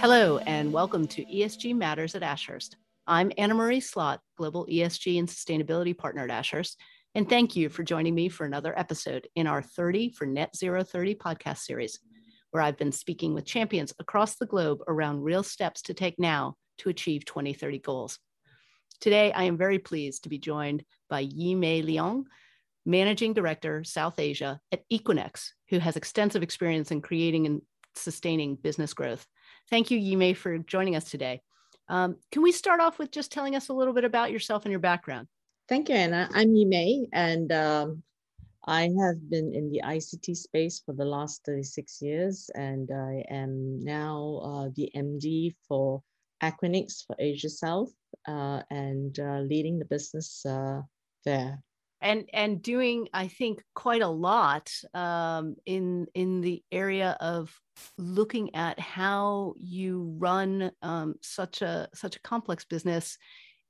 Hello, and welcome to ESG Matters at Ashurst. I'm Anna Marie Slot, Global ESG and Sustainability Partner at Ashurst, and thank you for joining me for another episode in our 30 for Net Zero 30 podcast series, where I've been speaking with champions across the globe around real steps to take now to achieve 2030 goals. Today, I am very pleased to be joined by Yi Mei Liang, Managing Director, South Asia at Equinix, who has extensive experience in creating and sustaining business growth. Thank you, Yi Mei, for joining us today. Um, can we start off with just telling us a little bit about yourself and your background? Thank you, Anna. I'm Yi Mei, and um, I have been in the ICT space for the last 36 years, and I am now uh, the MD for Equinix for Asia South uh, and uh, leading the business uh, there. And and doing, I think, quite a lot um, in in the area of looking at how you run um, such a such a complex business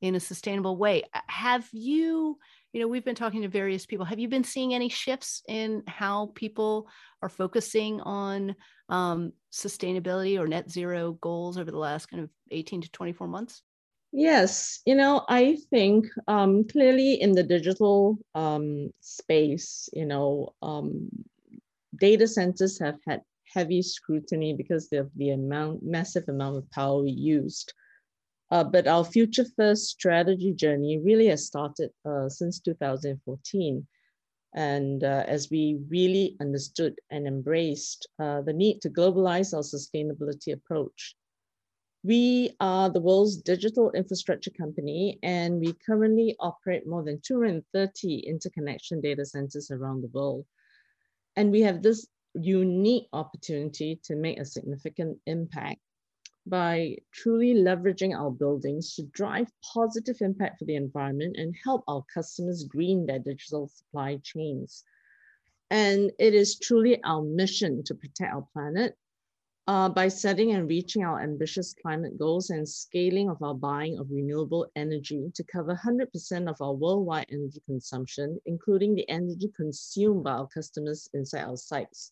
in a sustainable way. Have you? you know we've been talking to various people have you been seeing any shifts in how people are focusing on um, sustainability or net zero goals over the last kind of 18 to 24 months yes you know i think um, clearly in the digital um, space you know um, data centers have had heavy scrutiny because of the amount massive amount of power we used uh, but our Future First strategy journey really has started uh, since 2014. And uh, as we really understood and embraced uh, the need to globalize our sustainability approach. We are the world's digital infrastructure company, and we currently operate more than 230 interconnection data centers around the world. And we have this unique opportunity to make a significant impact by truly leveraging our buildings to drive positive impact for the environment and help our customers green their digital supply chains. And it is truly our mission to protect our planet uh, by setting and reaching our ambitious climate goals and scaling of our buying of renewable energy to cover 100% of our worldwide energy consumption, including the energy consumed by our customers inside our sites.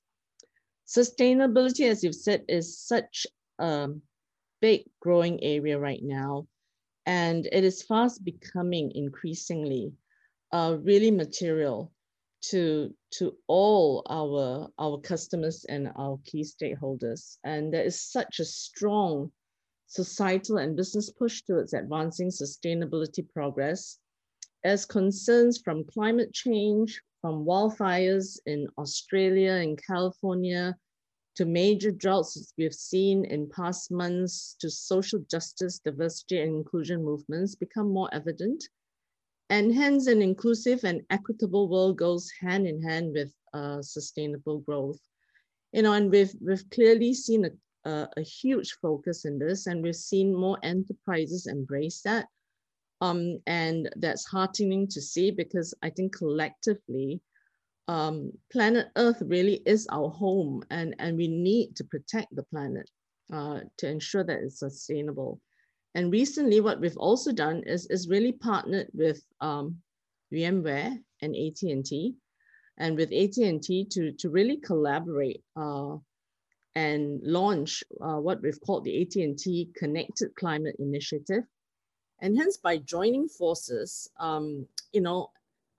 Sustainability, as you've said, is such a big growing area right now. And it is fast becoming increasingly uh, really material to, to all our, our customers and our key stakeholders. And there is such a strong societal and business push towards advancing sustainability progress as concerns from climate change, from wildfires in Australia and California, to major droughts we've seen in past months to social justice, diversity, and inclusion movements become more evident. And hence, an inclusive and equitable world goes hand in hand with uh, sustainable growth. You know, and we've, we've clearly seen a, a, a, huge focus in this, and we've seen more enterprises embrace that. Um, and that's heartening to see because I think collectively, um, planet Earth really is our home, and, and we need to protect the planet uh, to ensure that it's sustainable. And recently, what we've also done is, is really partnered with um, VMware and AT&T, and with AT&T to, to really collaborate uh, and launch uh, what we've called the AT&T Connected Climate Initiative. And hence, by joining forces, um, you know,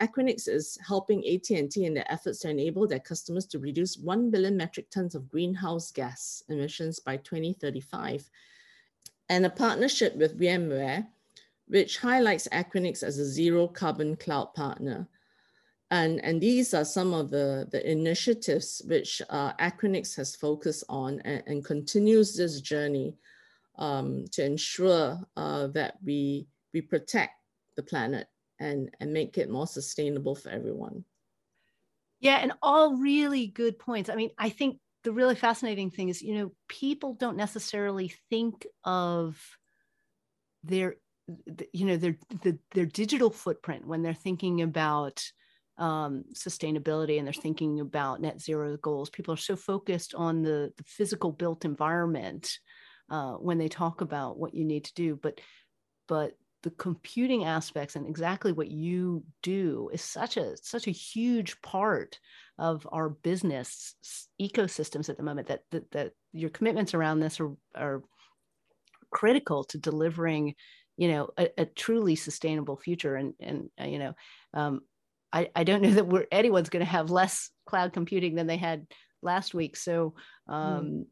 Equinix is helping AT&T in their efforts to enable their customers to reduce 1 billion metric tons of greenhouse gas emissions by 2035. And a partnership with VMware, which highlights Equinix as a zero carbon cloud partner. And, and these are some of the, the initiatives which uh, Equinix has focused on and, and continues this journey um, to ensure uh, that we, we protect the planet and and make it more sustainable for everyone yeah and all really good points i mean i think the really fascinating thing is you know people don't necessarily think of their you know their the, their digital footprint when they're thinking about um, sustainability and they're thinking about net zero goals. People are so focused on the, the physical built environment uh, when they talk about what you need to do but but the computing aspects and exactly what you do is such a such a huge part of our business ecosystems at the moment that that, that your commitments around this are, are critical to delivering you know a, a truly sustainable future and and uh, you know um, I, I don't know that we're anyone's going to have less cloud computing than they had last week so hmm. um, mm.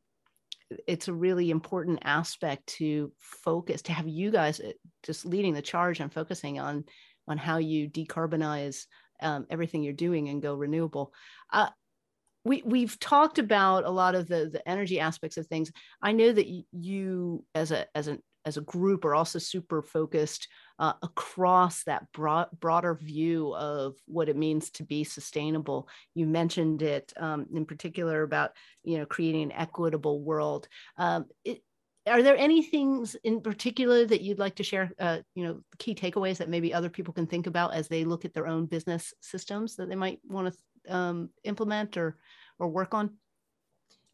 It's a really important aspect to focus to have you guys uh, just leading the charge and focusing on on how you decarbonize um, everything you're doing and go renewable uh, we we've talked about a lot of the the energy aspects of things. I know that you as a as an as a group are also super focused uh, across that broad, broader view of what it means to be sustainable. You mentioned it um, in particular about you know creating an equitable world. Um, it, are there any things in particular that you'd like to share? Uh, you know, key takeaways that maybe other people can think about as they look at their own business systems that they might want to um, implement or or work on?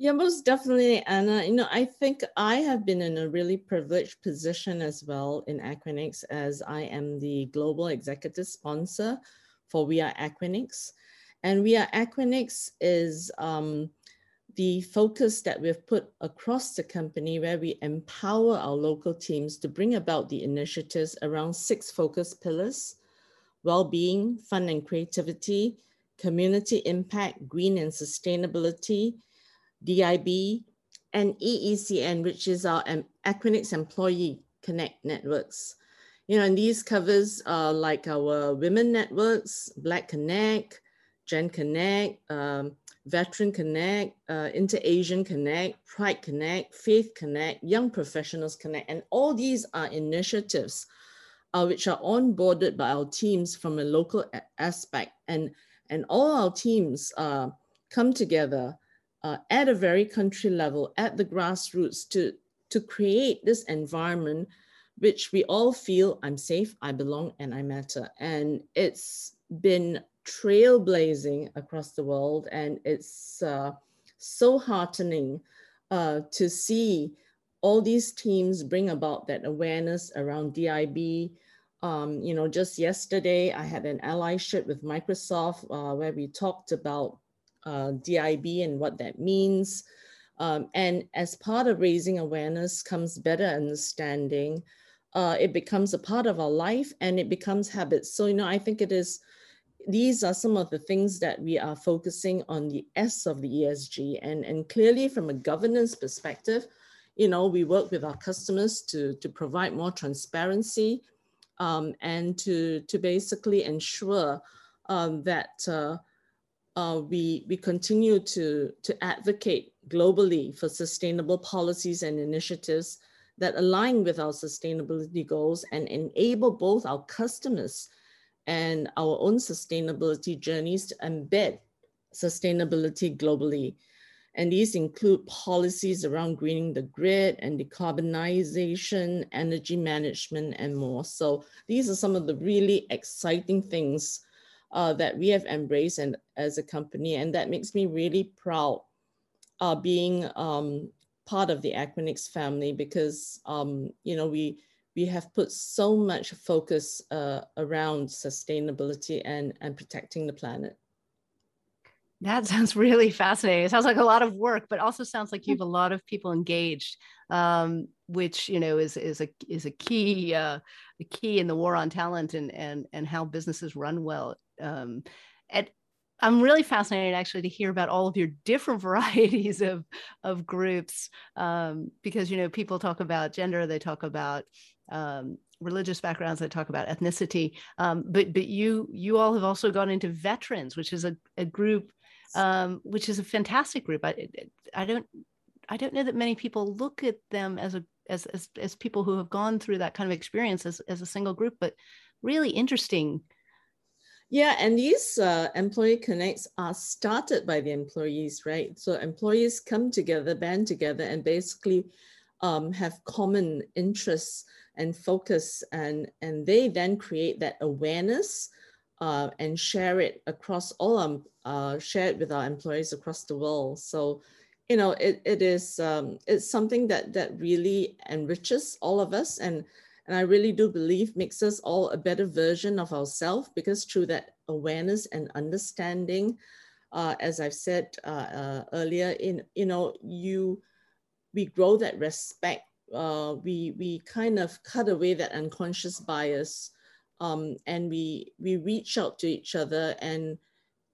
Yeah, most definitely, Anna. You know, I think I have been in a really privileged position as well in Equinix as I am the global executive sponsor for We Are Equinix. And We Are Equinix is um, the focus that we've put across the company where we empower our local teams to bring about the initiatives around six focus pillars, well-being, fun and creativity, community impact, green and sustainability, DIB, and EECN, which is our Equinix Employee Connect networks. You know, and these covers uh, like our women networks, Black Connect, Gen Connect, um, Veteran Connect, uh, Inter-Asian Connect, Pride Connect, Faith Connect, Young Professionals Connect, and all these are initiatives uh, which are onboarded by our teams from a local aspect. And and all our teams uh, come together uh, at a very country level, at the grassroots to, to create this environment which we all feel I'm safe, I belong, and I matter. And it's been trailblazing across the world, and it's uh, so heartening uh, to see all these teams bring about that awareness around DIB, um, you know, just yesterday, I had an allyship with Microsoft uh, where we talked about uh, DIB and what that means. Um, and as part of raising awareness comes better understanding. Uh, it becomes a part of our life and it becomes habits. So, you know, I think it is, these are some of the things that we are focusing on the S of the ESG. And, and clearly from a governance perspective, you know, we work with our customers to, to provide more transparency, um, and to, to basically ensure um, that uh, uh, we, we continue to, to advocate globally for sustainable policies and initiatives that align with our sustainability goals and enable both our customers and our own sustainability journeys to embed sustainability globally. And these include policies around greening the grid and decarbonization, energy management, and more. So these are some of the really exciting things uh, that we have embraced and, as a company. And that makes me really proud uh, being um, part of the Equinix family because, um, you know, we, we have put so much focus uh, around sustainability and, and protecting the planet. That sounds really fascinating. It sounds like a lot of work, but also sounds like you have a lot of people engaged, um, which you know is is a is a key uh, a key in the war on talent and and and how businesses run well. Um, and I'm really fascinated actually to hear about all of your different varieties of of groups um, because you know people talk about gender, they talk about um, religious backgrounds they talk about ethnicity um, but but you you all have also gone into veterans which is a, a group um, which is a fantastic group. I, I don't, I don't know that many people look at them as a as, as as people who have gone through that kind of experience as as a single group, but really interesting. Yeah, and these uh, employee connects are started by the employees, right? So employees come together, band together, and basically um, have common interests and focus, and and they then create that awareness uh, and share it across all um, uh, share it with our employees across the world. So, you know, it, it is um, it's something that that really enriches all of us, and and I really do believe makes us all a better version of ourselves because through that awareness and understanding, uh, as I've said uh, uh, earlier, in you know you we grow that respect uh, we we kind of cut away that unconscious bias, um, and we we reach out to each other, and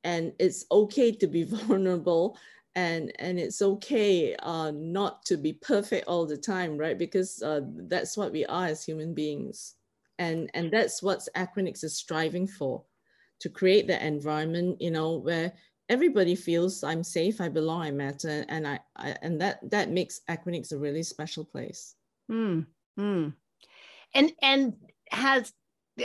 and it's okay to be vulnerable, and and it's okay uh, not to be perfect all the time, right? Because uh, that's what we are as human beings, and and that's what Equinix is striving for, to create the environment, you know, where everybody feels I'm safe, I belong, I matter, and I, I and that that makes Equinix a really special place. Hmm. Mm. And and has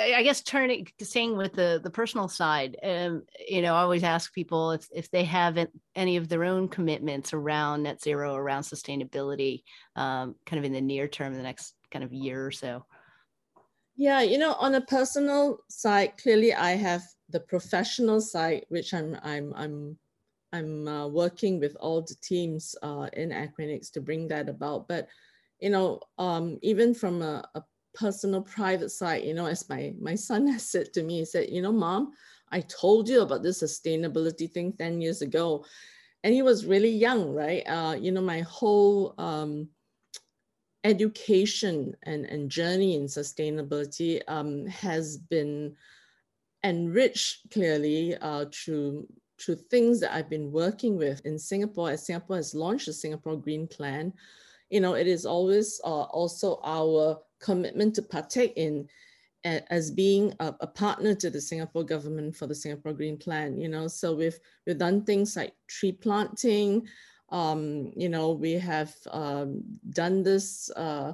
I guess turning staying with the the personal side, um, you know, I always ask people if if they have any of their own commitments around net zero, around sustainability, um, kind of in the near term, the next kind of year or so. Yeah, you know, on a personal side, clearly I have the professional side, which I'm I'm I'm I'm uh, working with all the teams uh, in Equinix to bring that about. But you know, um, even from a, a, personal, private side, you know, as my my son has said to me, he said, you know, mom, I told you about this sustainability thing ten years ago, and he was really young, right? Uh, you know, my whole um, education and, and journey in sustainability um, has been enriched clearly uh, through, through things that I've been working with in Singapore as Singapore has launched the Singapore Green Plan. You know, it is always uh, also our commitment to partake in as being a, a, partner to the Singapore government for the Singapore Green Plan, you know, so we've, we've done things like tree planting, um, you know, we have um, done this uh,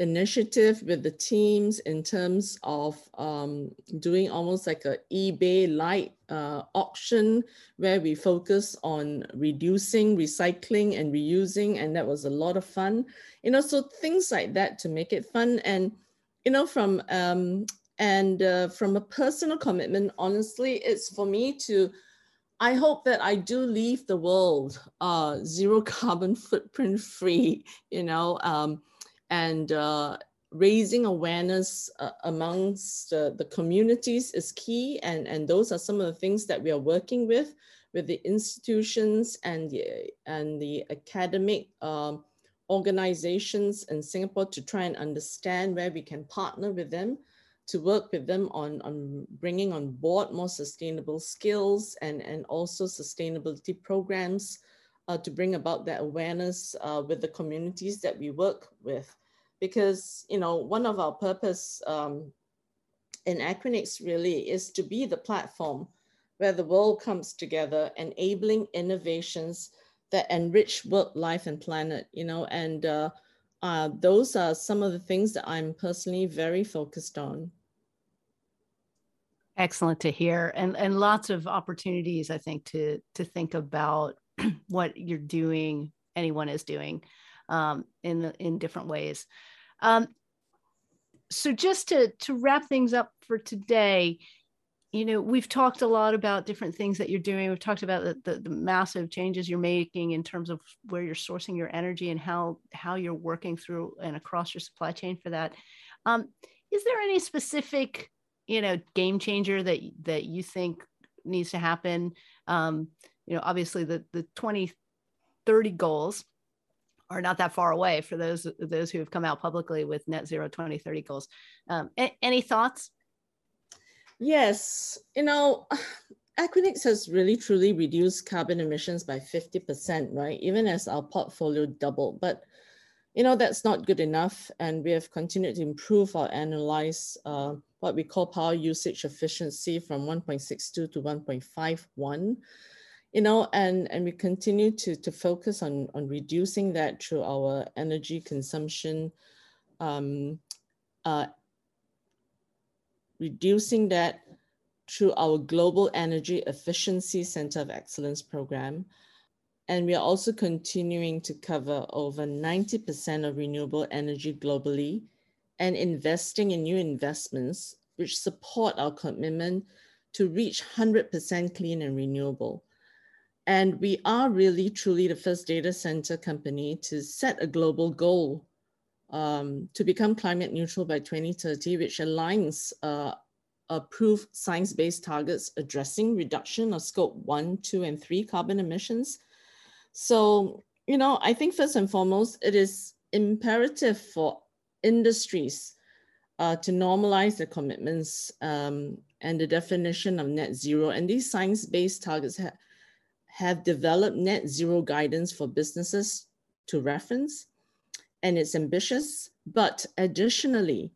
initiative with the teams in terms of um, doing almost like a eBay light uh, auction where we focus on reducing, recycling and reusing. And that was a lot of fun, you know, so things like that to make it fun. And, you know, from, um, and uh, from a personal commitment, honestly, it's for me to I hope that I do leave the world uh, zero carbon footprint free, you know, um, and uh, raising awareness uh, amongst the communities is key. And, and those are some of the things that we are working with, with the institutions and the, and the academic um, organizations in Singapore to try and understand where we can partner with them to work with them on, on bringing on board more sustainable skills and, and also sustainability programs uh, to bring about that awareness uh, with the communities that we work with. Because, you know, one of our purpose um, in Equinix really is to be the platform where the world comes together, enabling innovations that enrich work, life, and planet, you know, and uh, uh, those are some of the things that I'm personally very focused on. Excellent to hear, and and lots of opportunities, I think, to to think about what you're doing, anyone is doing, um, in in different ways. Um, so just to to wrap things up for today, you know, we've talked a lot about different things that you're doing. We've talked about the, the, the, massive changes you're making in terms of where you're sourcing your energy and how how you're working through and across your supply chain for that. Um, is there any specific you know game changer that that you think needs to happen um, you know obviously the the 2030 goals are not that far away for those those who have come out publicly with net zero 2030 goals um, any thoughts yes you know Equinix has really truly reduced carbon emissions by 50%, right? Even as our portfolio doubled. But you know, that's not good enough. And we have continued to improve our analyze uh, what we call power usage efficiency from 1.62 to 1.51. You know, and, and we continue to, to focus on, on reducing that through our energy consumption, um, uh, reducing that through our Global Energy Efficiency Center of Excellence program, and we are also continuing to cover over 90% of renewable energy globally and investing in new investments which support our commitment to reach 100% clean and renewable. And we are really truly the first data center company to set a global goal um, to become climate neutral by 2030, which aligns uh, approved science-based targets addressing reduction of scope one, two, and three carbon emissions so, you know, I think first and foremost, it is imperative for industries uh, to normalize their commitments um, and the definition of net zero. And these science-based targets ha have developed net zero guidance for businesses to reference. And it's ambitious, but additionally,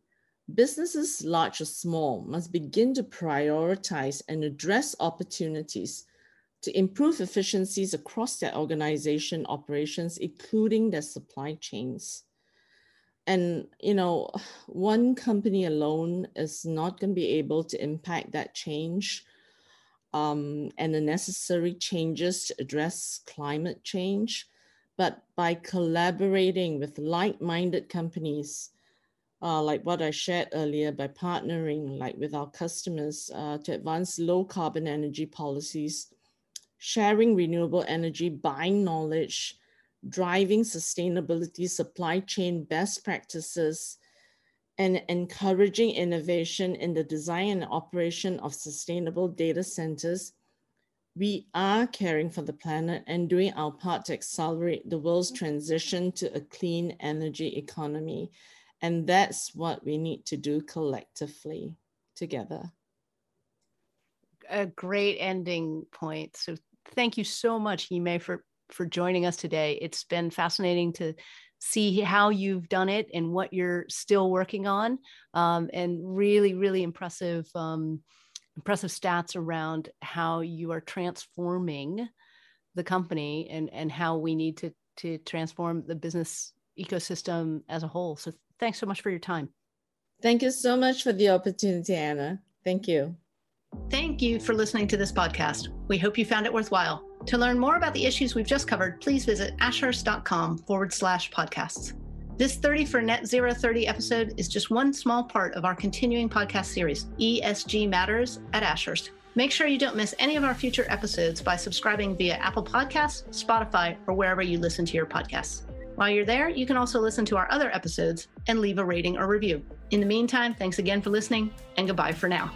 businesses large or small must begin to prioritize and address opportunities to improve efficiencies across their organization operations, including their supply chains. And, you know, one company alone is not going to be able to impact that change um, and the necessary changes to address climate change. But by collaborating with like-minded companies, uh, like what I shared earlier, by partnering like with our customers uh, to advance low carbon energy policies, sharing renewable energy, buying knowledge, driving sustainability, supply chain best practices, and encouraging innovation in the design and operation of sustainable data centers, we are caring for the planet and doing our part to accelerate the world's transition to a clean energy economy. And that's what we need to do collectively together. A great ending point. So thank you so much, Yimei, for for joining us today. It's been fascinating to see how you've done it and what you're still working on, um, and really, really impressive, um, impressive stats around how you are transforming the company and and how we need to to transform the business ecosystem as a whole. So thanks so much for your time. Thank you so much for the opportunity, Anna. Thank you. Thank you for listening to this podcast. We hope you found it worthwhile. To learn more about the issues we've just covered, please visit ashurst.com forward slash podcasts. This 30 for Net Zero 30 episode is just one small part of our continuing podcast series, ESG Matters at Ashurst. Make sure you don't miss any of our future episodes by subscribing via Apple Podcasts, Spotify, or wherever you listen to your podcasts. While you're there, you can also listen to our other episodes and leave a rating or review. In the meantime, thanks again for listening, and goodbye for now.